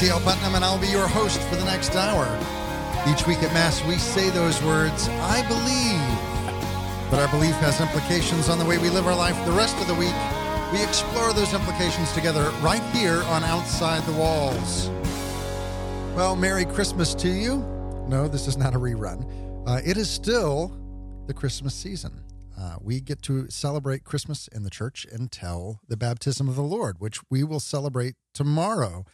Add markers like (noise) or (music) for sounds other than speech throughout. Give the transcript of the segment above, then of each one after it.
T.L. Putnam, and I'll be your host for the next hour. Each week at Mass, we say those words, I believe. But our belief has implications on the way we live our life the rest of the week. We explore those implications together right here on Outside the Walls. Well, Merry Christmas to you. No, this is not a rerun. Uh, it is still the Christmas season. Uh, we get to celebrate Christmas in the church until the baptism of the Lord, which we will celebrate tomorrow.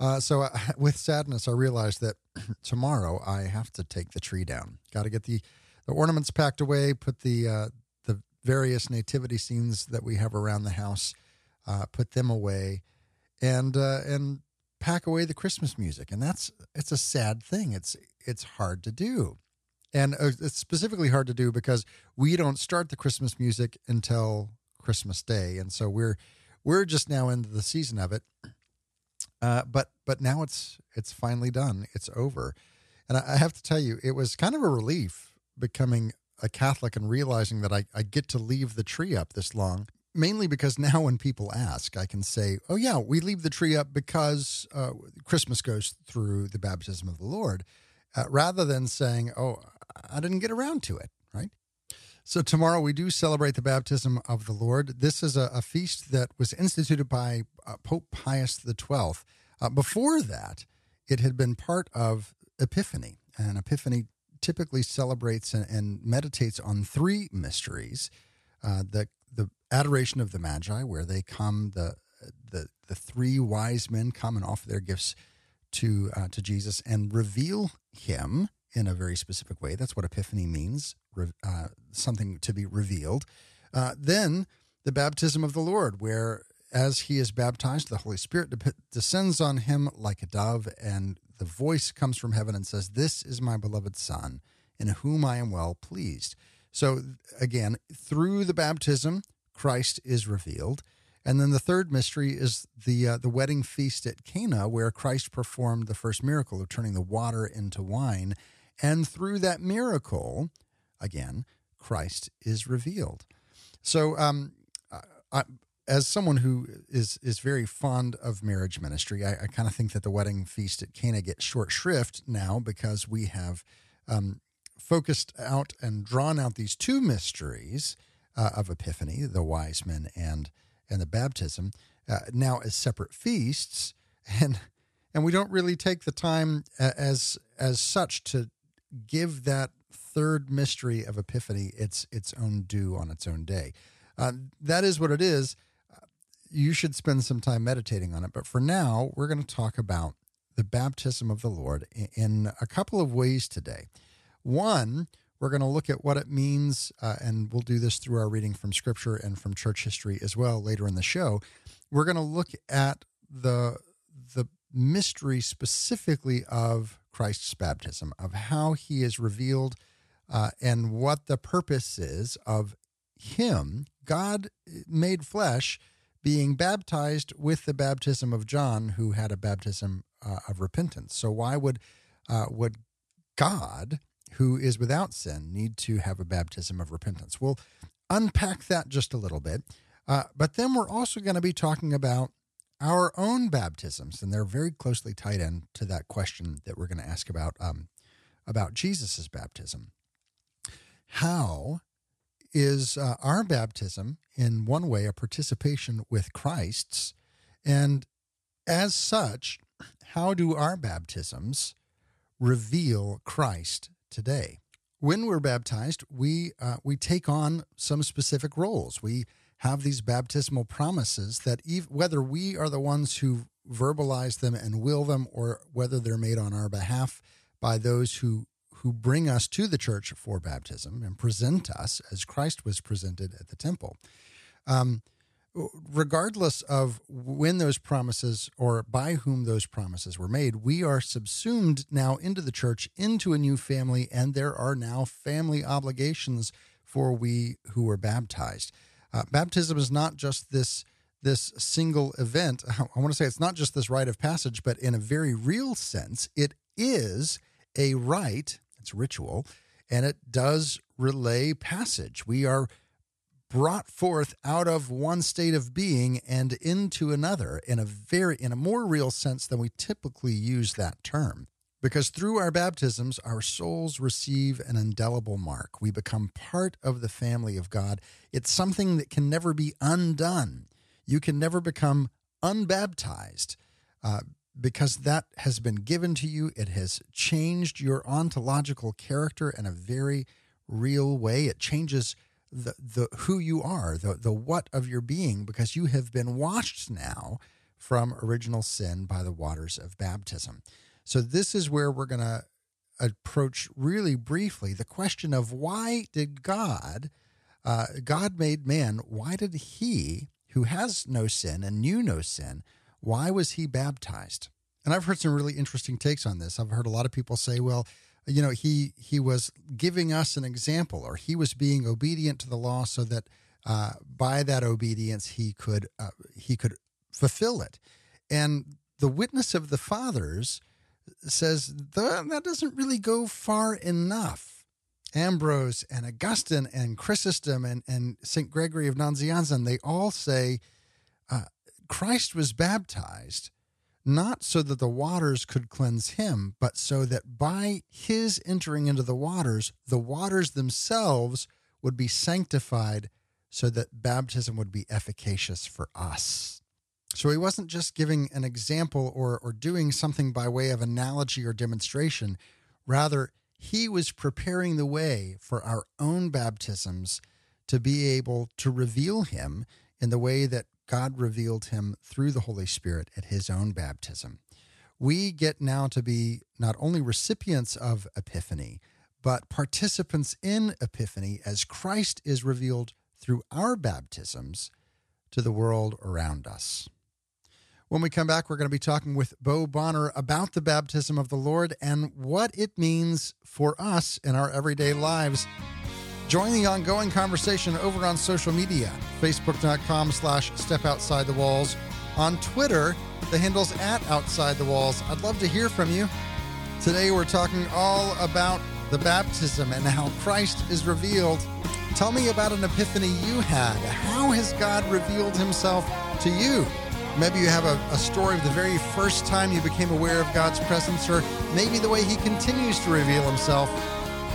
Uh, so, uh, (laughs) with sadness, I realized that (clears throat) tomorrow I have to take the tree down. Got to get the, the ornaments packed away, put the uh, the various nativity scenes that we have around the house, uh, put them away, and uh, and pack away the Christmas music. And that's it's a sad thing. It's it's hard to do, and uh, it's specifically hard to do because we don't start the Christmas music until Christmas Day, and so we're we're just now into the season of it. Uh, but but now it's it's finally done. It's over, and I, I have to tell you, it was kind of a relief becoming a Catholic and realizing that I, I get to leave the tree up this long. Mainly because now when people ask, I can say, "Oh yeah, we leave the tree up because uh, Christmas goes through the baptism of the Lord," uh, rather than saying, "Oh, I didn't get around to it." So tomorrow we do celebrate the baptism of the Lord. This is a, a feast that was instituted by uh, Pope Pius XII. Uh, before that, it had been part of Epiphany, and Epiphany typically celebrates and, and meditates on three mysteries: uh, the the adoration of the Magi, where they come the the the three wise men come and offer their gifts to uh, to Jesus and reveal Him in a very specific way. That's what Epiphany means uh, something to be revealed. Uh, then the baptism of the Lord, where as he is baptized, the Holy Spirit de- descends on him like a dove, and the voice comes from heaven and says, This is my beloved Son, in whom I am well pleased. So, again, through the baptism, Christ is revealed. And then the third mystery is the uh, the wedding feast at Cana, where Christ performed the first miracle of turning the water into wine. And through that miracle, again, Christ is revealed. So, um, I, as someone who is is very fond of marriage ministry, I, I kind of think that the wedding feast at Cana gets short shrift now because we have um, focused out and drawn out these two mysteries uh, of Epiphany, the wise men and and the baptism, uh, now as separate feasts, and and we don't really take the time as as such to give that third mystery of Epiphany its its own due on its own day. Uh, that is what it is. You should spend some time meditating on it. But for now, we're going to talk about the baptism of the Lord in a couple of ways today. One, we're going to look at what it means, uh, and we'll do this through our reading from Scripture and from church history as well later in the show. We're going to look at the the mystery specifically of Christ's baptism, of how he is revealed uh, and what the purpose is of him, God made flesh, being baptized with the baptism of John, who had a baptism uh, of repentance. So why would uh, would God, who is without sin, need to have a baptism of repentance? We'll unpack that just a little bit, uh, but then we're also going to be talking about our own baptisms, and they're very closely tied in to that question that we're going to ask about um, about Jesus's baptism. How is uh, our baptism in one way a participation with Christ's? And as such how do our baptisms reveal Christ today? When we're baptized we uh, we take on some specific roles. We have these baptismal promises that ev- whether we are the ones who verbalize them and will them or whether they're made on our behalf by those who who bring us to the church for baptism and present us as Christ was presented at the temple. Um, regardless of when those promises or by whom those promises were made, we are subsumed now into the church, into a new family, and there are now family obligations for we who were baptized. Uh, baptism is not just this this single event. (laughs) I want to say it's not just this rite of passage, but in a very real sense, it is a rite it's ritual, and it does relay passage. We are brought forth out of one state of being and into another in a very in a more real sense than we typically use that term because through our baptisms our souls receive an indelible mark. We become part of the family of god. It's something that can never be undone. You can never become unbaptized uh, because that has been given to you. It has changed your ontological character in a very real way. It changes the the who you are, the the what of your being, because you have been washed now from original sin by the waters of baptism. So this is where we're going to approach really briefly the question of why did God, uh, God made man, why did he, who has no sin and knew no sin, why was he baptized? And I've heard some really interesting takes on this. I've heard a lot of people say, well, you know he he was giving us an example or he was being obedient to the law so that uh, by that obedience he could uh, he could fulfill it and the witness of the fathers says that doesn't really go far enough ambrose and augustine and chrysostom and, and st gregory of nazianzen they all say uh, christ was baptized not so that the waters could cleanse him, but so that by his entering into the waters, the waters themselves would be sanctified so that baptism would be efficacious for us. So he wasn't just giving an example or, or doing something by way of analogy or demonstration. Rather, he was preparing the way for our own baptisms to be able to reveal him in the way that God revealed him through the Holy Spirit at his own baptism. We get now to be not only recipients of Epiphany, but participants in Epiphany as Christ is revealed through our baptisms to the world around us. When we come back, we're going to be talking with Bo Bonner about the baptism of the Lord and what it means for us in our everyday lives. Join the ongoing conversation over on social media, facebook.com slash step outside the walls. On Twitter, the handle's at outside the walls. I'd love to hear from you. Today we're talking all about the baptism and how Christ is revealed. Tell me about an epiphany you had. How has God revealed himself to you? Maybe you have a, a, story of the very first time you became aware of God's presence, or maybe the way He continues to reveal Himself.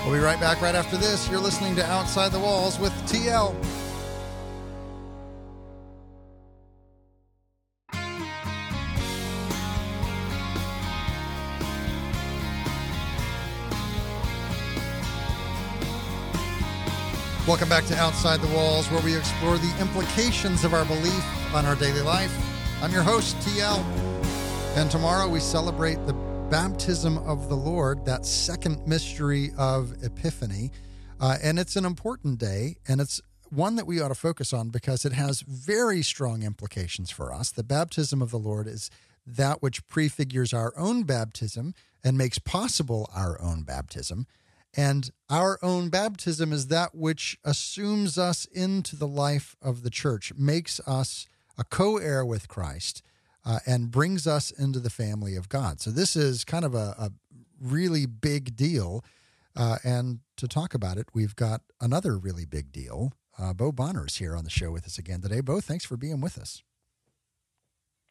We'll be right back right after this. You're listening to Outside the Walls with TL. Welcome back to Outside the Walls, where we explore the implications of our belief on our daily life. I'm your host, TL. And tomorrow we celebrate the baptism of the Lord, that second mystery of Epiphany. Uh, and it's an important day, and it's one that we ought to focus on because it has very strong implications for us. The baptism of the Lord is that which prefigures our own baptism and makes possible our own baptism. And our own baptism is that which assumes us into the life of the church, makes us a co heir with Christ, uh, and brings us into the family of God. So this is kind of a, a really big deal. Uh, and to talk about it, we've got another really big deal. Uh, Bo Bonner is here on the show with us again today. Bo, thanks for being with us.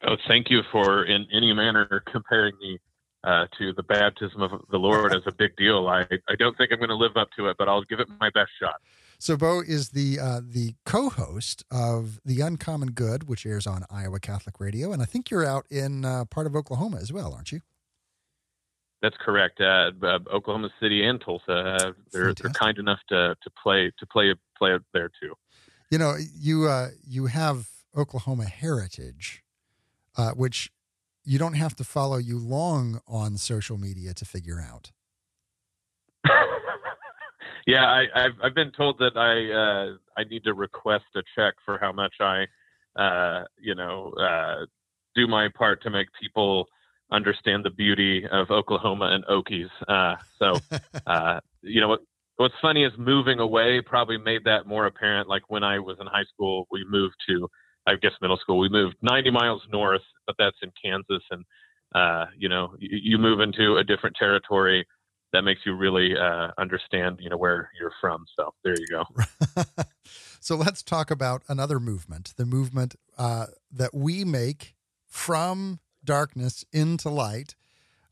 Oh, thank you for, in any manner, comparing me uh, to the baptism of the Lord as a big deal. I, I don't think I'm going to live up to it, but I'll give it my best shot. So Bo is the uh, the co-host of the Uncommon Good, which airs on Iowa Catholic Radio, and I think you're out in uh, part of Oklahoma as well, aren't you? That's correct. Uh, uh Oklahoma City and Tulsa, uh, they're they're kind enough to to play to play play there too. You know, you uh, you have Oklahoma heritage, which you don't have to follow you long on social media to figure out. Yeah, I, have I've been told that I uh, I need to request a check for how much I, uh, you know, uh, do my part to make people understand the beauty of Oklahoma and Okies. Uh, so, (laughs) uh, you know what? What's funny is moving away probably made that more apparent. Like when I was in high school, we moved to, I guess, middle school. We moved 90 miles north, but that's in Kansas, and uh, you know, you, you move into a different territory that makes you really uh, understand, you know, where you're from. So there you go. (laughs) So let's talk about another movement, the movement uh, that we make from darkness into light,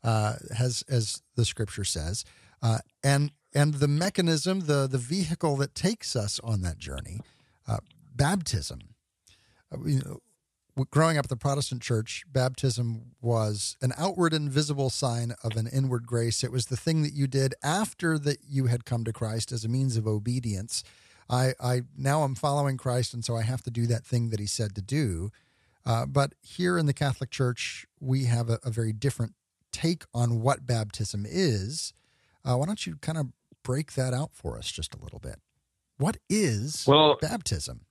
uh, as as the scripture says, uh, and and the mechanism, the the vehicle that takes us on that journey, uh, baptism. Uh, you know, growing up at the Protestant church, baptism was an outward and visible sign of an inward grace. It was the thing that you did after that you had come to Christ as a means of obedience. I, I now I'm following Christ, and so I have to do that thing that He said to do. Uh, but here in the Catholic Church, we have a, a very different take on what baptism is. Uh, why don't you kind of break that out for us just a little bit? What is well, baptism?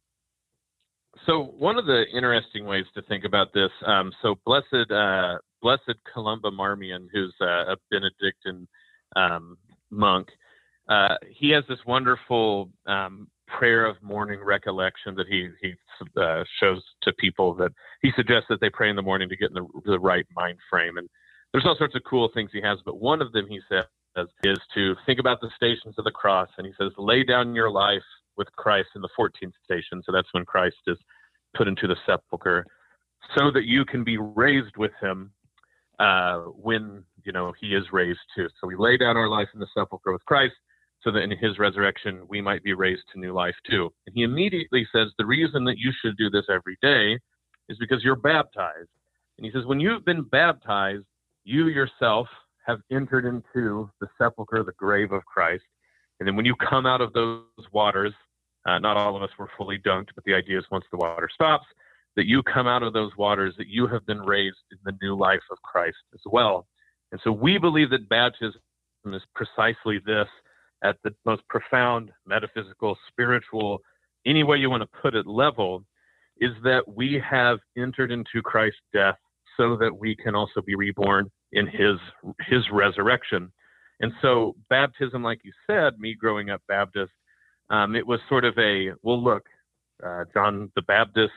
So one of the interesting ways to think about this, um, so blessed, uh, blessed Columba Marmion, who's uh, a Benedictine um, monk, uh, he has this wonderful um, prayer of morning recollection that he he uh, shows to people that he suggests that they pray in the morning to get in the, the right mind frame. And there's all sorts of cool things he has, but one of them he says is to think about the stations of the cross, and he says, lay down your life with Christ in the 14th station. So that's when Christ is put into the sepulcher, so that you can be raised with him uh, when you know he is raised too. So we lay down our life in the sepulcher with Christ, so that in his resurrection we might be raised to new life too. And he immediately says the reason that you should do this every day is because you're baptized. And he says when you've been baptized, you yourself have entered into the sepulcher, the grave of Christ. And then when you come out of those waters, uh, not all of us were fully dunked, but the idea is once the water stops, that you come out of those waters, that you have been raised in the new life of Christ as well. And so we believe that baptism is precisely this at the most profound metaphysical, spiritual, any way you want to put it, level, is that we have entered into Christ's death so that we can also be reborn in his his resurrection. And so baptism, like you said, me growing up Baptist, um, it was sort of a well, look, uh, John the Baptist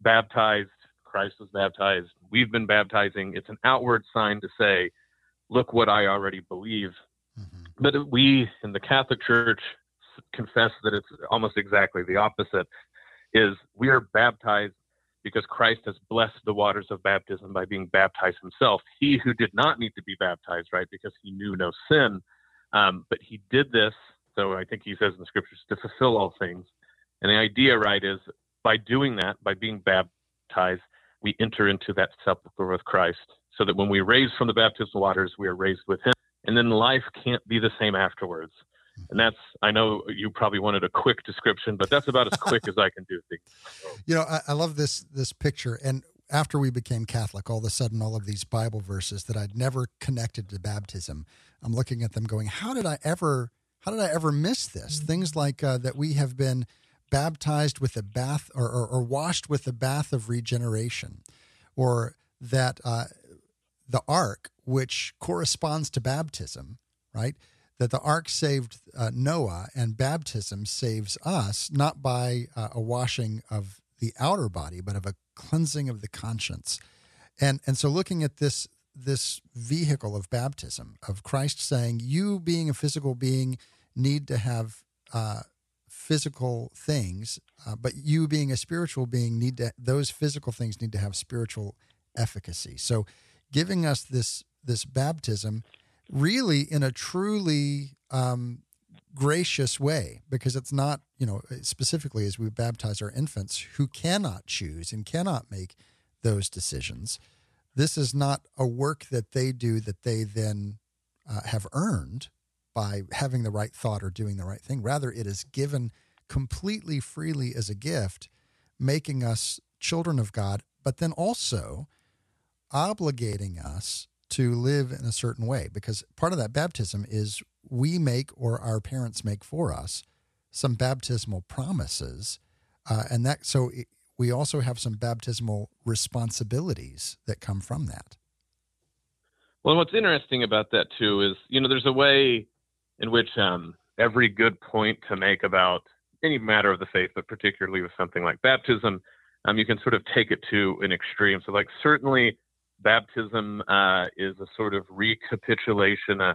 baptized, Christ was baptized, we've been baptizing. It's an outward sign to say, look what I already believe. Mm-hmm. But we in the Catholic Church confess that it's almost exactly the opposite. Is we are baptized because Christ has blessed the waters of baptism by being baptized himself. He who did not need to be baptized, right, because he knew no sin, um, but he did this. So I think he says in the scriptures to fulfill all things. And the idea, right, is by doing that, by being baptized, we enter into that sepulchre with Christ, so that when we raise from the baptismal waters, we are raised with Him, and then life can't be the same afterwards. And that's, I know you probably wanted a quick description, but that's about as quick as I can do things. (laughs) You know, I, I love this this picture. And after we became Catholic, all of a sudden, all of these Bible verses that I'd never connected to baptism, I'm looking at them going, how did I ever, how did I ever miss this? Things like uh, that we have been baptized with a bath or, or, or, washed with the bath of regeneration, or that uh, the ark, which corresponds to baptism, right? that the ark saved uh, Noah and baptism saves us, not by uh, a washing of the outer body, but of a cleansing of the conscience. And, and so looking at this, this vehicle of baptism, of Christ saying, you being a physical being need to have uh, physical things, uh, but you being a spiritual being need to, those physical things need to have spiritual efficacy. So giving us this, this baptism really in a truly um, gracious way because it's not, you know, specifically as we baptize our infants who cannot choose and cannot make those decisions. This is not a work that they do that they then uh, have earned by having the right thought or doing the right thing. Rather, it is given completely freely as a gift, making us children of God, but then also obligating us to live in a certain way because part of that baptism is we make or our parents make for us some baptismal promises uh, and that so it, we also have some baptismal responsibilities that come from that well what's interesting about that too is you know there's a way in which um, every good point to make about any matter of the faith but particularly with something like baptism um, you can sort of take it to an extreme so like certainly baptism uh, is a sort of recapitulation. Uh,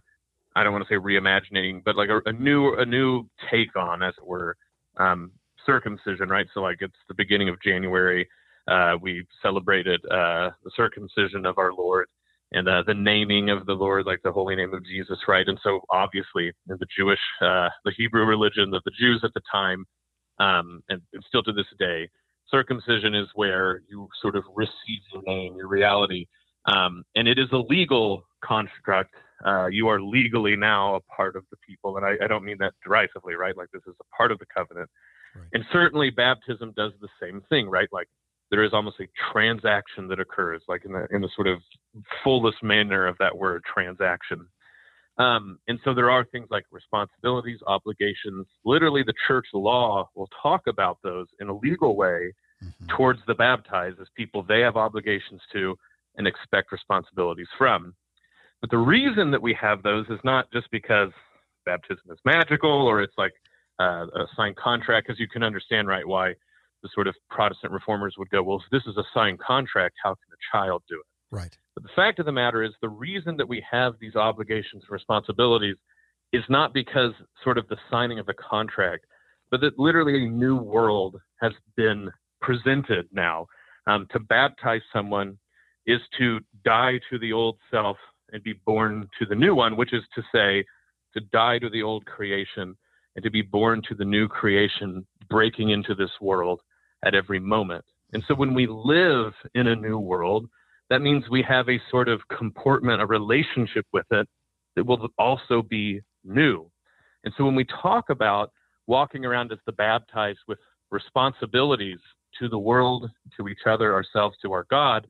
I don't want to say reimagining, but like a, a, new a new take on, as it were, um, circumcision, right? So like it's the beginning of January. Uh, we celebrated uh, the circumcision of our Lord and uh, the naming of the Lord, like the holy name of Jesus, right? And so obviously in the Jewish, uh, the Hebrew religion of the Jews at the time, um, and, still to this day, circumcision is where you sort of receive your name, your reality. Um, and it is a legal construct. Uh, you are legally now a part of the people. And I, I, don't mean that derisively, right? Like this is a part of the covenant. Right. And certainly baptism does the same thing, right? Like there is almost a transaction that occurs, like in the in the sort of fullest manner of that word, transaction. Um, and so there are things like responsibilities, obligations. Literally, the church law will talk about those in a legal way mm-hmm. towards the baptized as people they have obligations to and expect responsibilities from. But the reason that we have those is not just because baptism is magical or it's like uh, a signed contract, because you can understand, right, why the sort of Protestant reformers would go, well, if this is a signed contract, how can a child do it? Right. But the fact of the matter is, the reason that we have these obligations and responsibilities is not because sort of the signing of a contract, but that literally a new world has been presented now. Um, to baptize someone is to die to the old self and be born to the new one, which is to say, to die to the old creation and to be born to the new creation breaking into this world at every moment. And so when we live in a new world, that means we have a sort of comportment, a relationship with it that will also be new. And so when we talk about walking around as the baptized with responsibilities to the world, to each other, ourselves, to our God,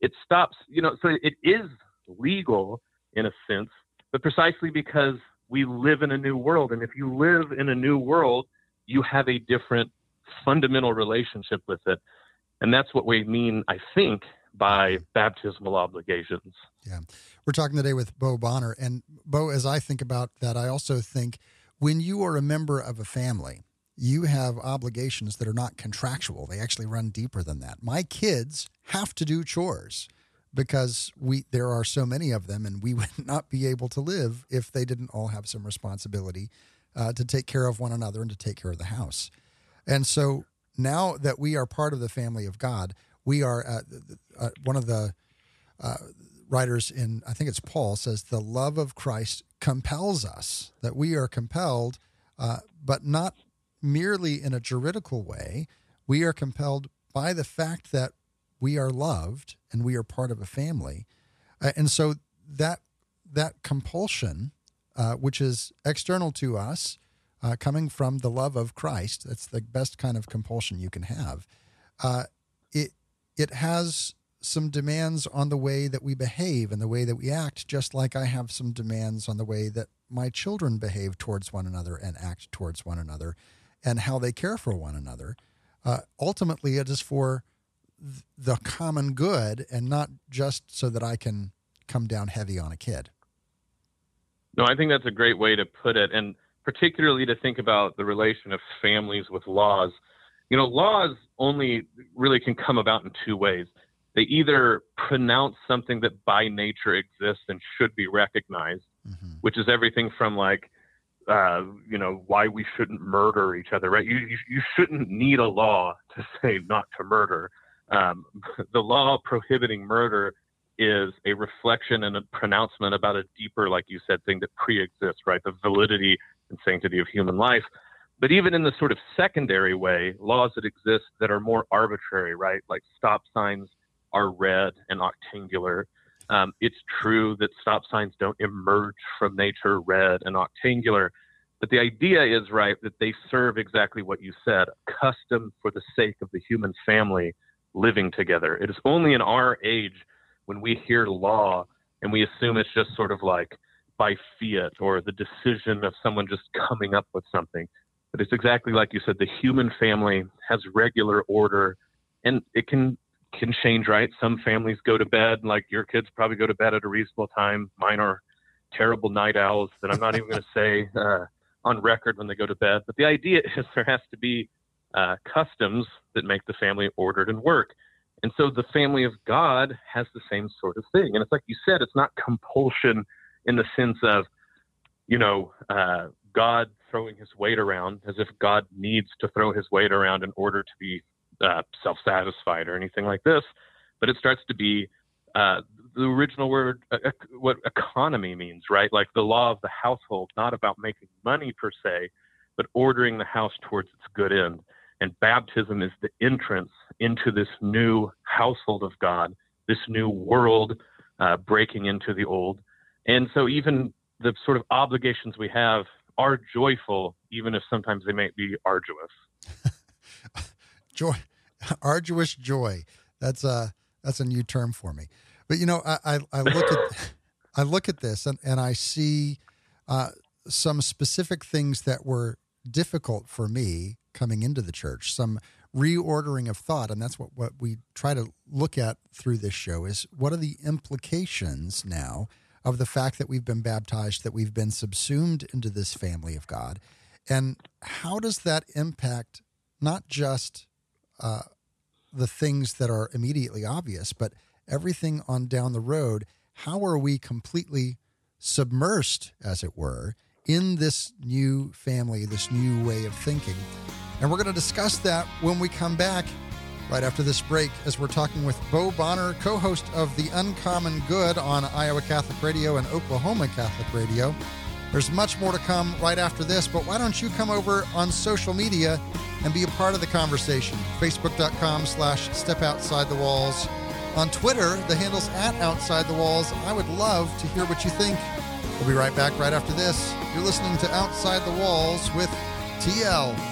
it stops, you know, so it is legal in a sense, but precisely because we live in a new world. And if you live in a new world, you have a different fundamental relationship with it. And that's what we mean, I think, by baptismal obligations. Yeah. We're talking today with Bo Bonner. And Bo, as I think about that, I also think when you are a member of a family, you have obligations that are not contractual. They actually run deeper than that. My kids have to do chores because we there are so many of them and we (laughs) would not be able to live if they didn't all have some responsibility uh, to take care of one another and to take care of the house. And so now that we are part of the family of God, we are uh, uh, one of the uh, writers in, I think it's Paul, says, the love of Christ compels us, that we are compelled, uh, but not merely in a juridical way. We are compelled by the fact that we are loved and we are part of a family. Uh, and so that that compulsion, uh, which is external to us, uh, coming from the love of Christ. That's the best kind of compulsion you can have. Uh, it it has some demands on the way that we behave and the way that we act, just like I have some demands on the way that my children behave towards one another and act towards one another, and how they care for one another. Uh, ultimately, it is for th- the common good and not just so that I can come down heavy on a kid. No, I think that's a great way to put it. And particularly to think about the relation of families with laws. You know, laws only really can come about in two ways. They either pronounce something that by nature exists and should be recognized, mm-hmm. which is everything from like, uh, you know, why we shouldn't murder each other, right? You, you, you shouldn't need a law to (laughs) say not to murder. Um, (laughs) the law prohibiting murder is a reflection and a pronouncement about a deeper, like you said, thing that pre-exists, right? The validity and sanctity of human life. But even in the sort of secondary way, laws that exist that are more arbitrary, right? Like stop signs are red and octangular. Um, it's true that stop signs don't emerge from nature red and octangular. But the idea is, right, that they serve exactly what you said custom for the sake of the human family living together. It is only in our age when we hear law and we assume it's just sort of like by fiat or the decision of someone just coming up with something. But it's exactly like you said, the human family has regular order and it can can change, right? Some families go to bed, like your kids probably go to bed at a reasonable time. Mine are terrible night owls that I'm not even going to say (laughs) uh, on record when they go to bed. But the idea (laughs) is there has to be uh, customs that make the family ordered and work. And so the family of God has the same sort of thing. And it's like you said, it's not compulsion in the sense of, you know, uh, God throwing his weight around, as if God needs to throw his weight around in order to be uh, self satisfied or anything like this. But it starts to be uh, the original word, uh, what economy means, right? Like the law of the household, not about making money per se, but ordering the house towards its good end. And baptism is the entrance into this new household of God, this new world uh, breaking into the old. And so, even the sort of obligations we have are joyful, even if sometimes they might be arduous. (laughs) joy, arduous joy. That's a that's a new term for me. But you know, I I, I look at (laughs) I look at this and, and I see uh, some specific things that were difficult for me coming into the church. Some reordering of thought, and that's what what we try to look at through this show is what are the implications now of the fact that we've been baptized, that we've been subsumed into this family of God. And how does that impact not just uh, the things that are immediately obvious, but everything on down the road? How are we completely submersed, as it were, in this new family, this new way of thinking? And we're going to discuss that when we come back right after this break as we're talking with Bo Bonner, co host of The Uncommon Good on Iowa Catholic Radio and Oklahoma Catholic Radio. There's much more to come right after this, but why don't you come over on social media and be a part of the conversation? Facebook.com slash step outside the walls. On Twitter, the handle's at outside the walls. I would love to hear what you think. We'll be right back right after this. You're listening to Outside the Walls with TL.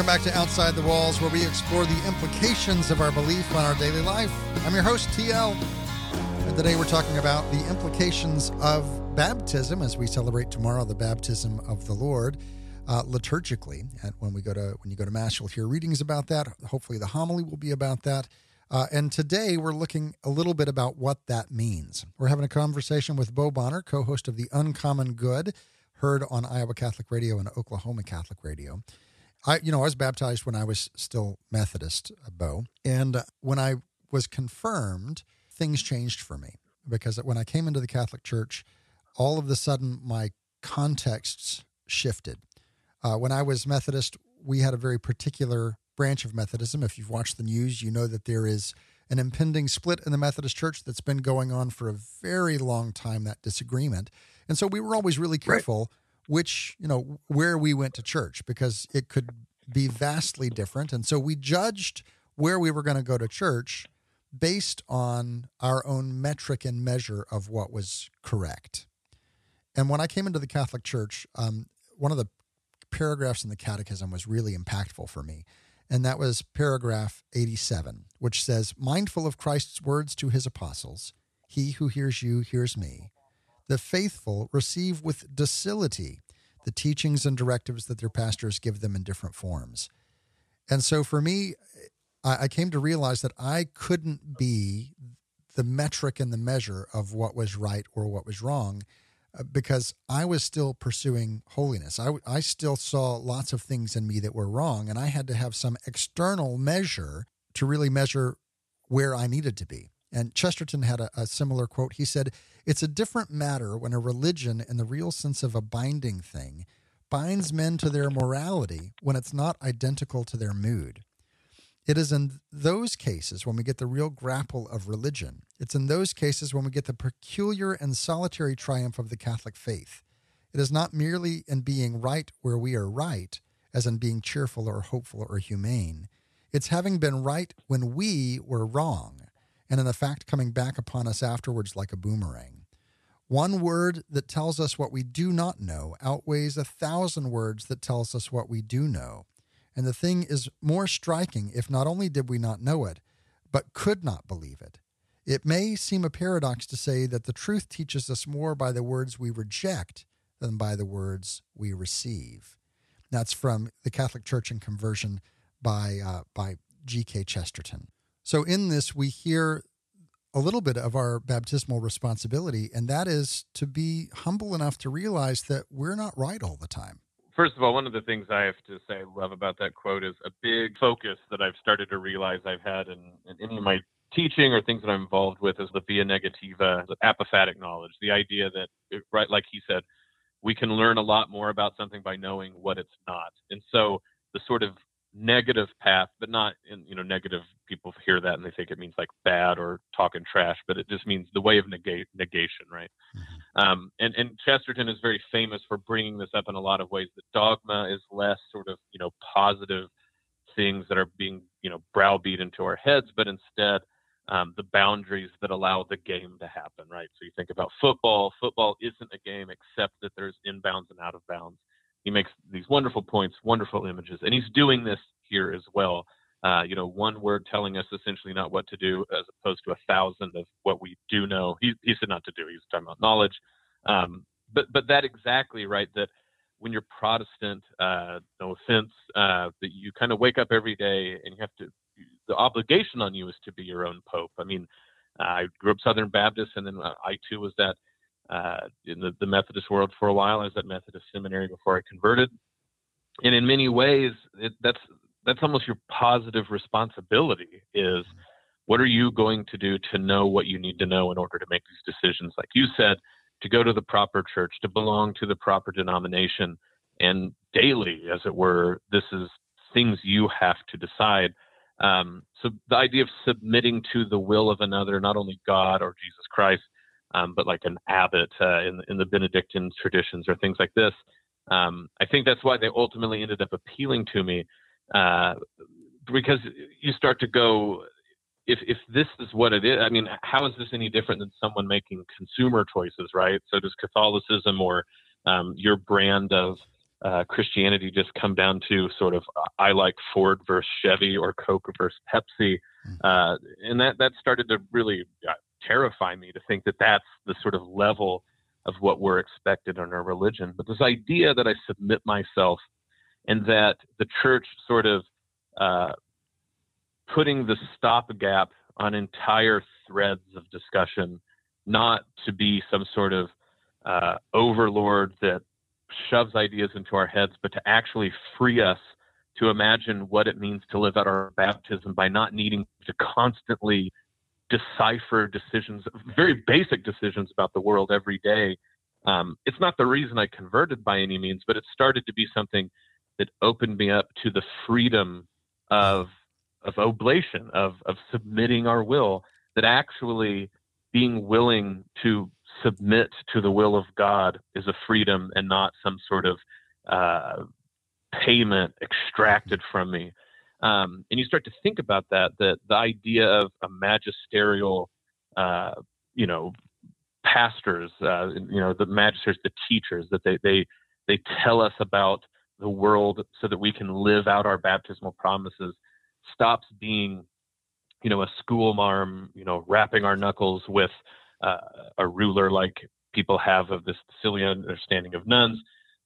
Welcome back to Outside the Walls, where we explore the implications of our belief on our daily life. I'm your host, TL. And today we're talking about the implications of baptism as we celebrate tomorrow the baptism of the Lord uh, liturgically. And when we go to when you go to mass, you'll hear readings about that. Hopefully, the homily will be about that. Uh, and today we're looking a little bit about what that means. We're having a conversation with Bo Bonner, co-host of the Uncommon Good, heard on Iowa Catholic Radio and Oklahoma Catholic Radio. I, you know, I was baptized when I was still Methodist, uh, Bo. And uh, when I was confirmed, things changed for me because when I came into the Catholic Church, all of a sudden my contexts shifted. Uh, when I was Methodist, we had a very particular branch of Methodism. If you've watched the news, you know that there is an impending split in the Methodist Church that's been going on for a very long time, that disagreement. And so we were always really careful. Which, you know, where we went to church because it could be vastly different. And so we judged where we were going to go to church based on our own metric and measure of what was correct. And when I came into the Catholic Church, um, one of the paragraphs in the Catechism was really impactful for me. And that was paragraph 87, which says, Mindful of Christ's words to his apostles, he who hears you hears me the faithful receive with docility the teachings and directives that their pastors give them in different forms. And so for me, I, came to realize that I couldn't be the metric and the measure of what was right or what was wrong uh, because I was still pursuing holiness. I, I still saw lots of things in me that were wrong, and I had to have some external measure to really measure where I needed to be. And Chesterton had a, a similar quote. He said, It's a different matter when a religion, in the real sense of a binding thing, binds men to their morality when it's not identical to their mood. It is in those cases when we get the real grapple of religion. It's in those cases when we get the peculiar and solitary triumph of the Catholic faith. It is not merely in being right where we are right, as in being cheerful or hopeful or humane. It's having been right when we were wrong and in the fact coming back upon us afterwards like a boomerang. One word that tells us what we do not know outweighs a thousand words that tells us what we do know. And the thing is more striking if not only did we not know it, but could not believe it. It may seem a paradox to say that the truth teaches us more by the words we reject than by the words we receive. That's from the Catholic Church and Conversion by uh, by G.K. Chesterton. So in this, we hear a little bit of our baptismal responsibility, and that is to be humble enough to realize that we're not right all the time. First of all, one of the things I have to say I love about that quote is a big focus that I've started to realize I've had in, in any of my teaching or things that I'm involved with is the via negativa, the apophatic knowledge, the idea that, right, like he said, we can learn a lot more about something by knowing what it's not. And so the sort of negative path, but not in, you know, negative people hear that and they think it means like bad or talking trash, but it just means the way of negate, negation, right? Mm-hmm. Um, and, and Chesterton is very famous for bringing this up in a lot of ways. The dogma is less sort of, you know, positive things that are being, you know, browbeat into our heads, but instead um, the boundaries that allow the game to happen, right? So you think about football. Football isn't a game except that there's inbounds and out of bounds. He makes these wonderful points, wonderful images, and he's doing this here as well. Uh, you know, one word telling us essentially not what to do, as opposed to a thousand of what we do know. He, he said not to do. He's talking about knowledge. Um, but but that exactly right. That when you're Protestant, uh, no offense, uh, that you kind of wake up every day and you have to. The obligation on you is to be your own pope. I mean, I grew up Southern Baptist, and then I too was that uh, in the, the Methodist world for a while. I was at Methodist seminary before I converted, and in many ways, it, that's that's almost your positive responsibility. Is what are you going to do to know what you need to know in order to make these decisions? Like you said, to go to the proper church, to belong to the proper denomination, and daily, as it were, this is things you have to decide. Um, so the idea of submitting to the will of another, not only God or Jesus Christ, um, but like an abbot uh, in, in the Benedictine traditions or things like this. Um, I think that's why they ultimately ended up appealing to me uh, because you start to go, if if this is what it is, I mean, how is this any different than someone making consumer choices, right? So does Catholicism or um, your brand of uh, Christianity just come down to sort of I like Ford versus Chevy or Coke versus Pepsi, mm. uh, and that that started to really terrify me to think that that's the sort of level of what we're expected in our religion. But this idea that I submit myself and that the church sort of uh, putting the stopgap on entire threads of discussion, not to be some sort of uh, overlord that shoves ideas into our heads, but to actually free us to imagine what it means to live out our baptism by not needing to constantly decipher decisions, very basic decisions about the world every day. Um, it's not the reason I converted by any means, but it started to be something that opened me up to the freedom of of oblation, of of submitting our will. That actually being willing to submit to the will of God is a freedom and not some sort of uh, payment extracted from me. Um, and you start to think about that, that the idea of a magisterial, uh, you know, pastors, uh, you know, the magisters, the teachers, that they, they, they tell us about the world so that we can live out our baptismal promises stops being, you know, a school marm, you know, wrapping our knuckles with uh, a ruler like people have of this silly understanding of nuns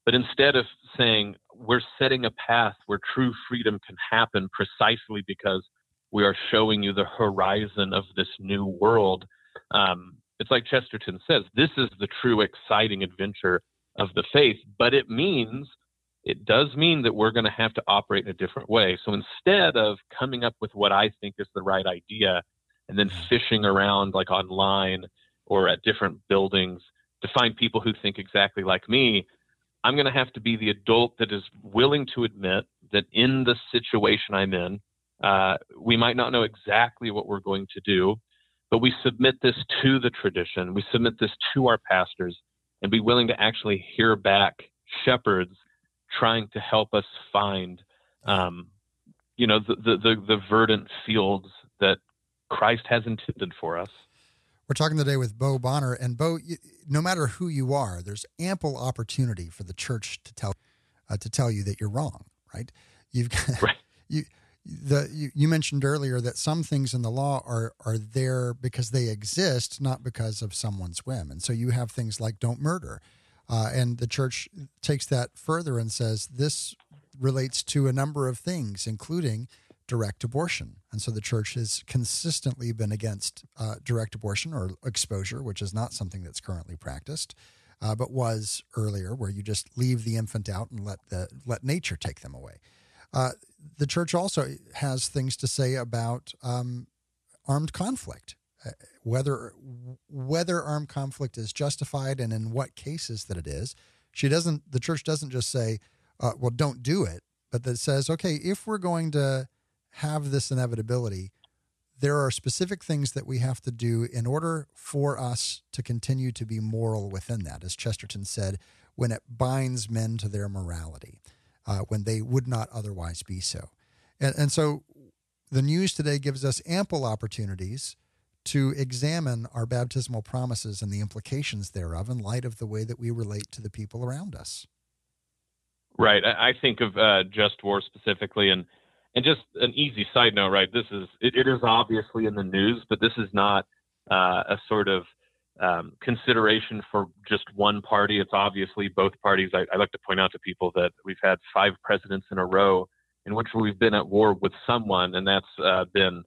but instead of saying we're setting a path where true freedom can happen precisely because we are showing you the horizon of this new world, um, it's like Chesterton says this is the true exciting adventure of the faith, but it means it does mean that we're going to have to operate in a different way. So instead of coming up with what I think is the right idea and then fishing around like online or at different buildings to find people who think exactly like me, I'm going to have to be the adult that is willing to admit that in the situation I'm in, uh, we might not know exactly what we're going to do, but we submit this to the tradition, we submit this to our pastors, and be willing to actually hear back shepherds trying to help us find, um, you know, the, the, the, the verdant fields that Christ has intended for us. We're talking today with Bo Bonner, and Bo, no matter who you are, there's ample opportunity for the church to tell uh, to tell you that you're wrong. Right? You've got, (laughs) right. (laughs) you the you, you, mentioned earlier that some things in the law are are there because they exist, not because of someone's whim. And so you have things like don't murder, uh, and the church takes that further and says this relates to a number of things, including direct abortion. And so the church has consistently been against uh, direct abortion or exposure, which is not something that's currently practiced, uh, but was earlier, where you just leave the infant out and let the let nature take them away. Uh, the church also has things to say about um, armed conflict, uh, whether whether armed conflict is justified and in what cases that it is. She doesn't. The church doesn't just say, uh, "Well, don't do it," but that says, "Okay, if we're going to have this inevitability, there are specific things that we have to do in order for us to continue to be moral within that." As Chesterton said, when it binds men to their morality, uh, when they would not otherwise be so, and, and so the news today gives us ample opportunities to examine our baptismal promises and the implications thereof in light of the way that we relate to the people around us. Right. I think of uh, just war specifically, and and just an easy side note. Right. This is it, it is obviously in the news, but this is not uh, a sort of um, consideration for just one party. It's obviously both parties. I, I like to point out to people that we've had five presidents in a row in which we've been at war with someone, and that's uh, been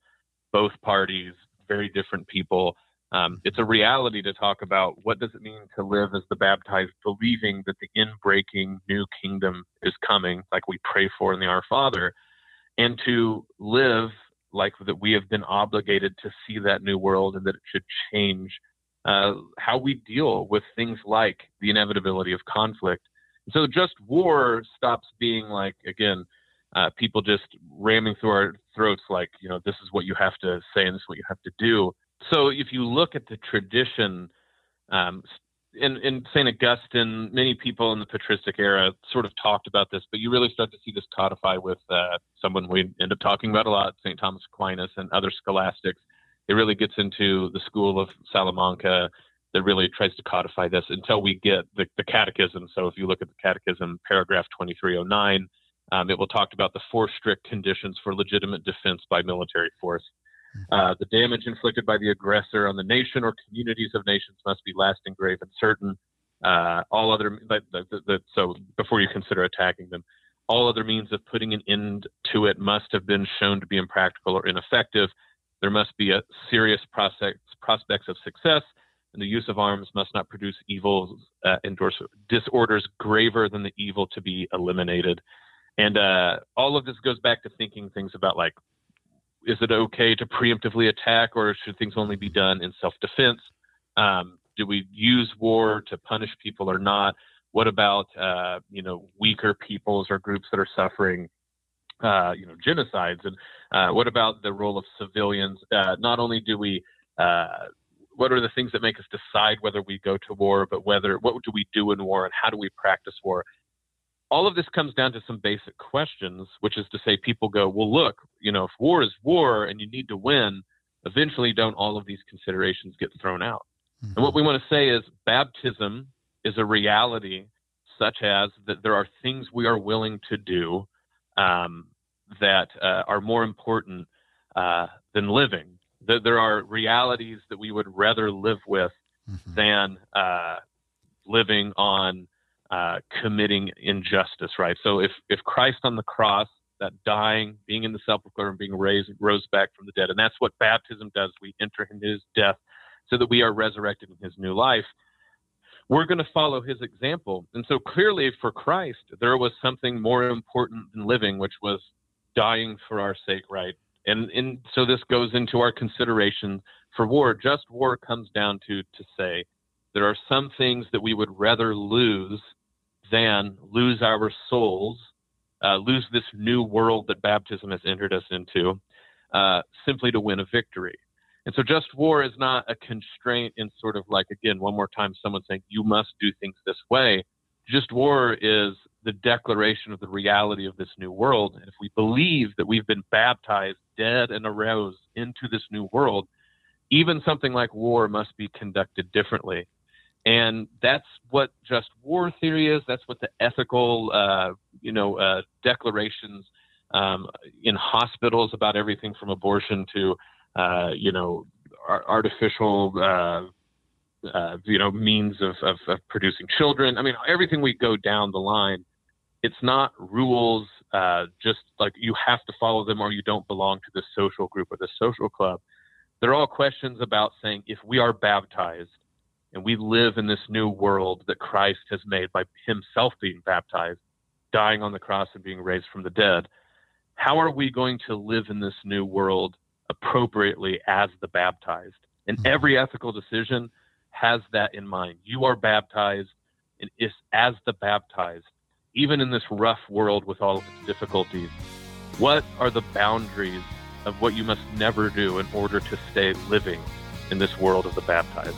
both parties, very different people. Um, it's a reality to talk about what does it mean to live as the baptized, believing that the in-breaking new kingdom is coming, like we pray for in the Our Father, and to live like that we have been obligated to see that new world and that it should change uh, how we deal with things like the inevitability of conflict. so just war stops being like again uh, people just ramming through our throats like you know this is what you have to say and this is what you have to do so if you look at the tradition, um, in, in St. Augustine, many people in the patristic era sort of talked about this, but you really start to see this codify with uh, someone we end up talking about a lot, St. Thomas Aquinas and other scholastics. It really gets into the school of Salamanca that really tries to codify this until we get the, the catechism. So if you look at the catechism, paragraph 2309, um, it will talk about the four strict conditions for legitimate defense by military force. Uh, the damage inflicted by the aggressor on the nation or communities of nations must be lasting, grave, and certain. Uh, all other, so before you consider attacking them, all other means of putting an end to it must have been shown to be impractical or ineffective. There must be a serious prospects, prospects of success, and the use of arms must not produce evils uh, and disorders graver than the evil to be eliminated. And uh, all of this goes back to thinking things about like is it okay to preemptively attack, or should things only be done in self-defense? Um, do we use war to punish people or not? What about uh, you know weaker peoples or groups that are suffering uh, you know genocides? And uh, what about the role of civilians? Uh, not only do we uh, what are the things that make us decide whether we go to war, but whether what do we do in war and how do we practice war? All of this comes down to some basic questions, which is to say, people go, well, look, you know, if war is war and you need to win, eventually don't all of these considerations get thrown out? Mm-hmm. And what we want to say is baptism is a reality such as that there are things we are willing to do um, that uh, are more important uh, than living. That there are realities that we would rather live with mm-hmm. than uh, living on uh, committing injustice, right? So if if Christ on the cross, that dying, being in the sepulchre, and being raised, rose back from the dead, and that's what baptism does. We enter in His death, so that we are resurrected in His new life. We're going to follow His example, and so clearly for Christ, there was something more important than living, which was dying for our sake, right? And and so this goes into our consideration for war. Just war comes down to to say there are some things that we would rather lose than lose our souls, uh, lose this new world that baptism has entered us into, uh, simply to win a victory. And so, just war is not a constraint in sort of like, again, one more time, someone saying, you must do things this way. Just war is the declaration of the reality of this new world. And if we believe that we've been baptized, dead, and arose into this new world, even something like war must be conducted differently. And that's what just war theory is. That's what the ethical, uh, you know, uh, declarations um, in hospitals about everything from abortion to, uh, you know, artificial, uh, uh, you know, means of, of, of producing children. I mean, everything we go down the line, it's not rules uh, just like you have to follow them or you don't belong to this social group or this social club. They're all questions about saying if we are baptized and we live in this new world that Christ has made by himself being baptized, dying on the cross and being raised from the dead, how are we going to live in this new world appropriately as the baptized? And mm-hmm. every ethical decision has that in mind. You are baptized, and is as the baptized, even in this rough world with all of its difficulties, what are the boundaries of what you must never do in order to stay living in this world of the baptized?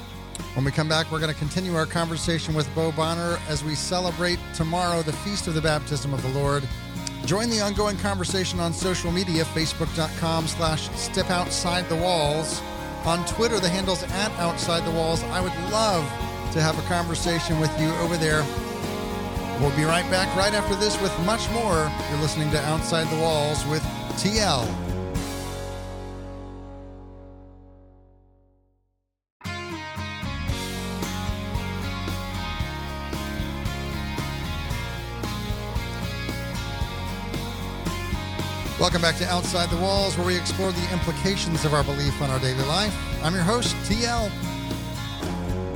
When we come back, we're going to continue our conversation with Bo Bonner as we celebrate tomorrow the Feast of the Baptism of the Lord. Join the ongoing conversation on social media, facebook.com slash step outside the walls. On Twitter, the handle's at outside the walls. I would love to have a conversation with you over there. We'll be right back right after this with much more. You're listening to Outside the Walls with TL. Welcome back to Outside the Walls, where we explore the implications of our belief on our daily life. I'm your host, TL.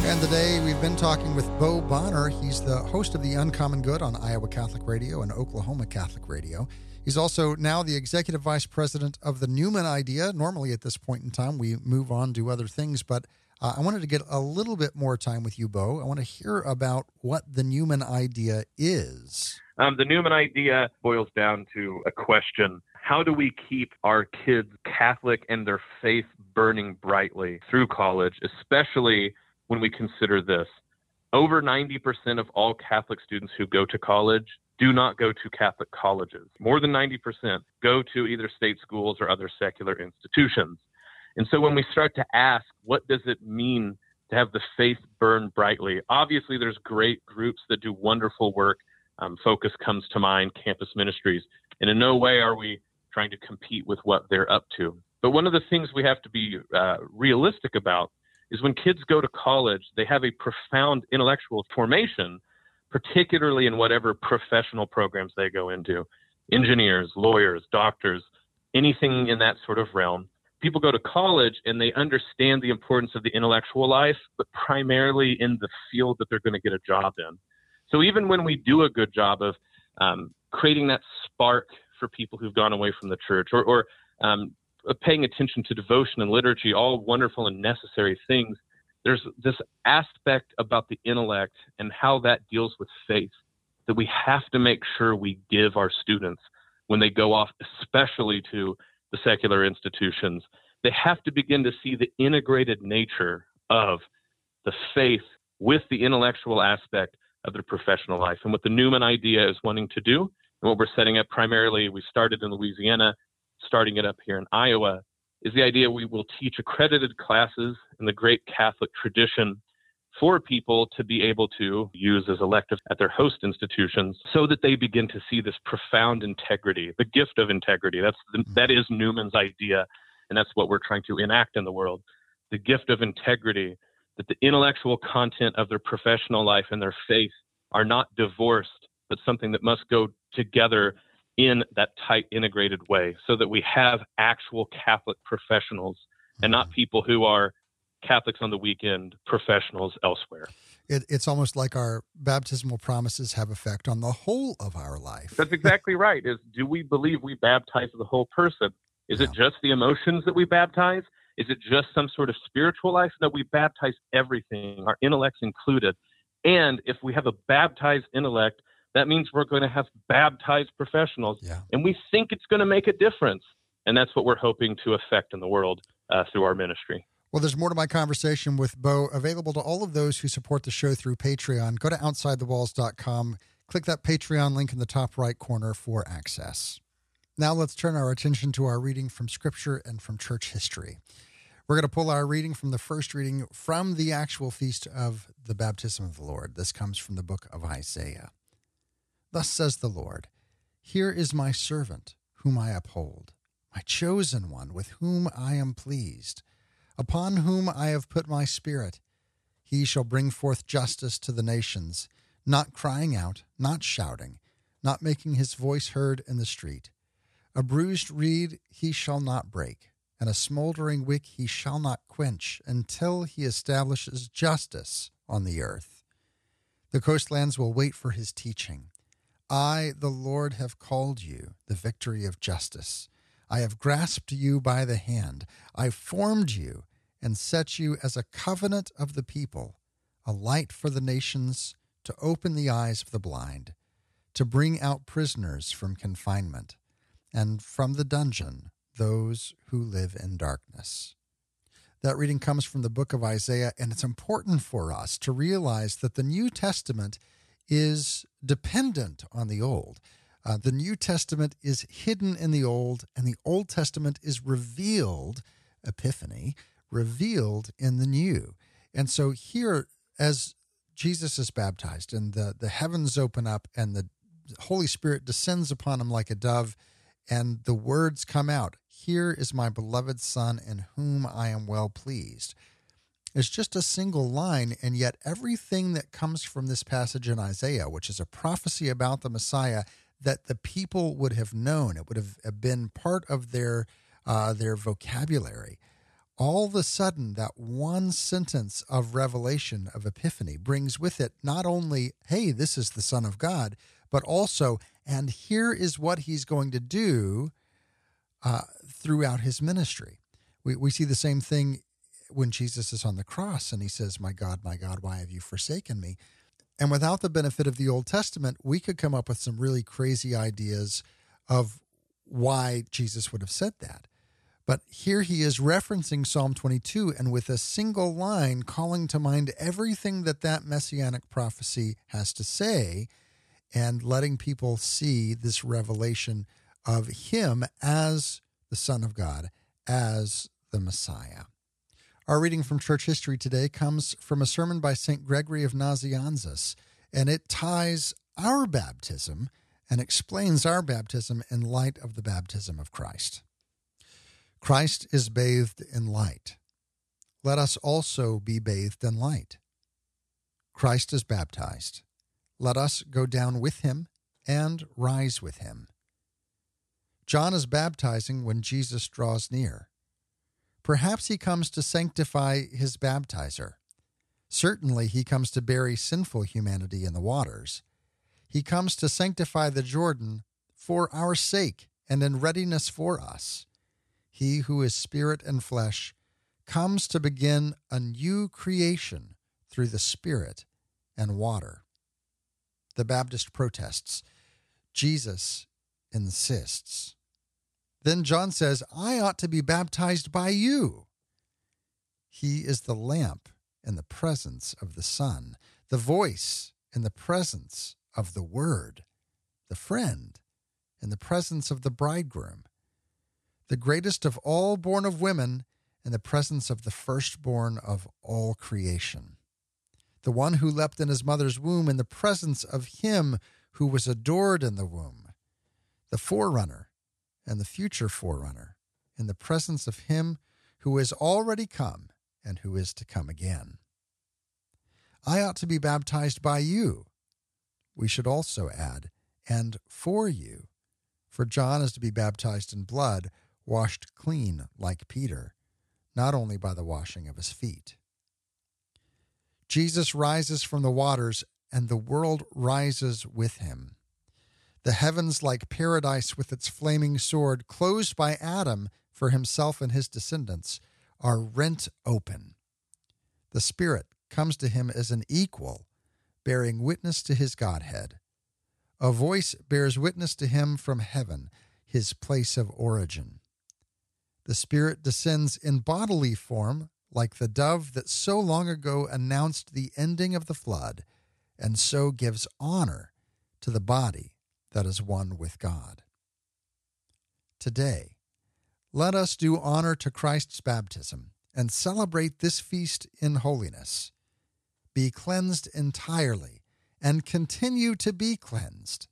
And today we've been talking with Bo Bonner. He's the host of The Uncommon Good on Iowa Catholic Radio and Oklahoma Catholic Radio. He's also now the executive vice president of the Newman Idea. Normally, at this point in time, we move on to other things, but uh, I wanted to get a little bit more time with you, Bo. I want to hear about what the Newman Idea is. Um, the Newman Idea boils down to a question how do we keep our kids Catholic and their faith burning brightly through college, especially when we consider this? Over 90% of all Catholic students who go to college do not go to Catholic colleges. More than 90% go to either state schools or other secular institutions. And so when we start to ask, what does it mean to have the faith burn brightly? Obviously, there's great groups that do wonderful work. Um, Focus comes to mind, campus ministries. And in no way are we trying to compete with what they're up to. But one of the things we have to be uh, realistic about is when kids go to college, they have a profound intellectual formation, particularly in whatever professional programs they go into engineers, lawyers, doctors, anything in that sort of realm. People go to college and they understand the importance of the intellectual life, but primarily in the field that they're going to get a job in. So even when we do a good job of um, creating that spark for people who've gone away from the church or, or um, paying attention to devotion and liturgy, all wonderful and necessary things. There's this aspect about the intellect and how that deals with faith that we have to make sure we give our students when they go off, especially to the secular institutions. They have to begin to see the integrated nature of the faith with the intellectual aspect of their professional life. And what the Newman idea is wanting to do and what we're setting up primarily, we started in Louisiana, starting it up here in Iowa, is the idea we will teach accredited classes in the great Catholic tradition for people to be able to use as electives at their host institutions so that they begin to see this profound integrity, the gift of integrity. That's the, mm-hmm. that is Newman's idea, and that's what we're trying to enact in the world. The gift of integrity, that the intellectual content of their professional life and their faith are not divorced, but something that must go together in that tight integrated way so that we have actual Catholic professionals and not mm-hmm. people who are Catholics on the weekend, professionals elsewhere. It, it's almost like our baptismal promises have effect on the whole of our life. That's exactly right. Is do we believe we baptize the whole person? Is yeah. it just the emotions that we baptize? Is it just some sort of spiritual life? No, we baptize everything, our intellects included. And if we have a baptized intellect, that means we're going to have baptized professionals. Yeah. And we think it's going to make a difference. And that's what we're hoping to affect in the world uh, through our ministry. Well, there's more to my conversation with Bo available to all of those who support the show through Patreon. Go to OutsideTheWalls.com, click that Patreon link in the top right corner for access. Now let's turn our attention to our reading from Scripture and from church history. We're going to pull our reading from the first reading from the actual feast of the baptism of the Lord. This comes from the book of Isaiah. Thus says the Lord Here is my servant, whom I uphold, my chosen one, with whom I am pleased, upon whom I have put my spirit. He shall bring forth justice to the nations, not crying out, not shouting, not making his voice heard in the street. A bruised reed he shall not break, and a smoldering wick he shall not quench until he establishes justice on the earth. The coastlands will wait for his teaching. I, the Lord, have called you the victory of justice. I have grasped you by the hand. I formed you and set you as a covenant of the people, a light for the nations, to open the eyes of the blind, to bring out prisoners from confinement, and from the dungeon those who live in darkness. That reading comes from the book of Isaiah, and it's important for us to realize that the New Testament is dependent on the Old. Uh, the New Testament is hidden in the Old, and the Old Testament is revealed, Epiphany, revealed in the New. And so here, as Jesus is baptized and the, the heavens open up and the Holy Spirit descends upon him like a dove, and the words come out Here is my beloved Son in whom I am well pleased. It's just a single line, and yet everything that comes from this passage in Isaiah, which is a prophecy about the Messiah that the people would have known, it would have been part of their uh, their vocabulary. All of a sudden, that one sentence of revelation of Epiphany brings with it not only, hey, this is the Son of God, but also, and here is what he's going to do uh, throughout his ministry. We, we see the same thing when Jesus is on the cross and he says, My God, my God, why have you forsaken me? And without the benefit of the Old Testament, we could come up with some really crazy ideas of why Jesus would have said that. But here he is referencing Psalm 22 and with a single line calling to mind everything that that messianic prophecy has to say and letting people see this revelation of him as the Son of God, as the Messiah. Our reading from church history today comes from a sermon by St. Gregory of Nazianzus, and it ties our baptism and explains our baptism in light of the baptism of Christ. Christ is bathed in light. Let us also be bathed in light. Christ is baptized. Let us go down with him and rise with him. John is baptizing when Jesus draws near. Perhaps he comes to sanctify his baptizer. Certainly, he comes to bury sinful humanity in the waters. He comes to sanctify the Jordan for our sake and in readiness for us. He who is spirit and flesh comes to begin a new creation through the Spirit and water. The Baptist protests. Jesus insists. Then John says, I ought to be baptized by you. He is the lamp in the presence of the sun, the voice in the presence of the Word, the friend in the presence of the bridegroom, the greatest of all born of women in the presence of the firstborn of all creation, the one who leapt in his mother's womb in the presence of him who was adored in the womb, the forerunner and the future forerunner in the presence of him who is already come and who is to come again. I ought to be baptized by you. We should also add, and for you, for John is to be baptized in blood, washed clean like Peter, not only by the washing of his feet. Jesus rises from the waters, and the world rises with him. The heavens, like paradise with its flaming sword, closed by Adam for himself and his descendants, are rent open. The Spirit comes to him as an equal, bearing witness to his Godhead. A voice bears witness to him from heaven, his place of origin. The Spirit descends in bodily form, like the dove that so long ago announced the ending of the flood, and so gives honor to the body that is one with God. Today, let us do honor to Christ's baptism and celebrate this feast in holiness. Be cleansed entirely and continue to be cleansed.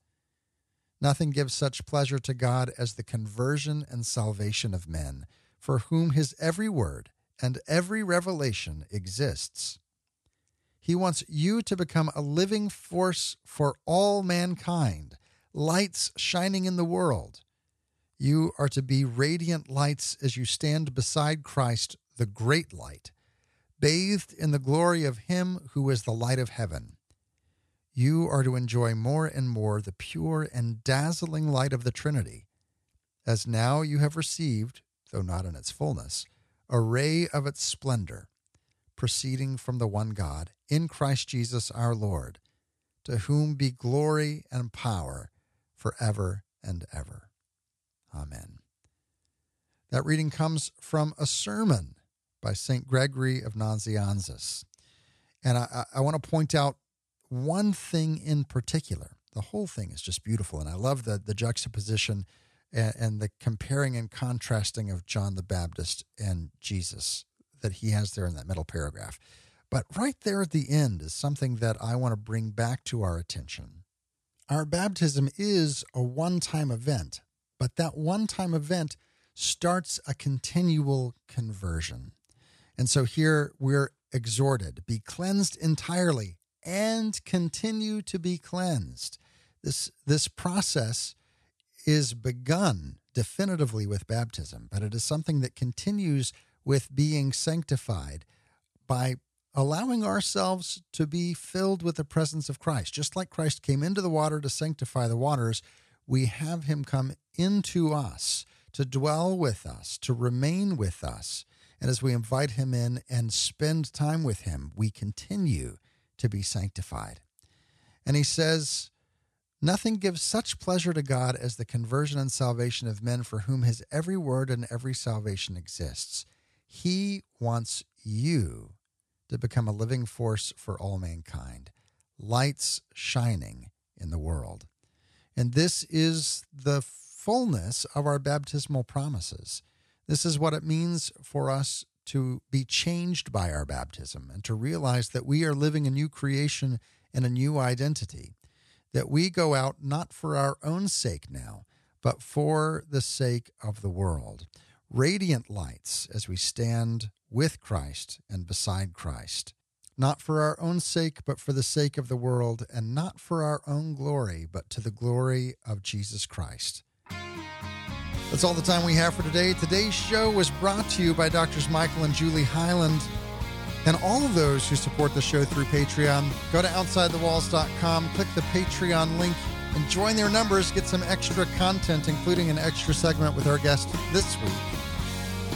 Nothing gives such pleasure to God as the conversion and salvation of men, for whom his every word and every revelation exists. He wants you to become a living force for all mankind lights shining in the world. You are to be radiant lights as you stand beside Christ, the great light, bathed in the glory of Him who is the light of heaven. You are to enjoy more and more the pure and dazzling light of the Trinity, as now you have received, though not in its fullness, a ray of its splendor, proceeding from the one God, in Christ Jesus our Lord, to whom be glory and power forever and ever. Amen. That reading comes from a sermon by St. Gregory of Nazianzus. And I, I want to point out one thing in particular. The whole thing is just beautiful. And I love the, the juxtaposition and, and the comparing and contrasting of John the Baptist and Jesus that he has there in that middle paragraph. But right there at the end is something that I want to bring back to our attention. Our baptism is a one time event, but that one time event starts a continual conversion. And so here we're exhorted be cleansed entirely and continue to be cleansed. This, this process is begun definitively with baptism, but it is something that continues with being sanctified by allowing ourselves to be filled with the presence of Christ. Just like Christ came into the water to sanctify the waters, we have him come into us to dwell with us, to remain with us. And as we invite him in and spend time with him, we continue to be sanctified. And he says, Nothing gives such pleasure to God as the conversion and salvation of men for whom his every word and every salvation exists. He wants you to become a living force for all mankind, lights shining in the world. And this is the fullness of our baptismal promises. This is what it means for us to be changed by our baptism and to realize that we are living a new creation and a new identity, that we go out not for our own sake now, but for the sake of the world. Radiant lights as we stand with Christ and beside Christ, not for our own sake, but for the sake of the world, and not for our own glory, but to the glory of Jesus Christ. That's all the time we have for today. Today's show was brought to you by Doctors Michael and Julie Highland and all of those who support the show through Patreon. Go to OutsideTheWalls.com, click the Patreon link, and join their numbers. Get some extra content, including an extra segment with our guest this week.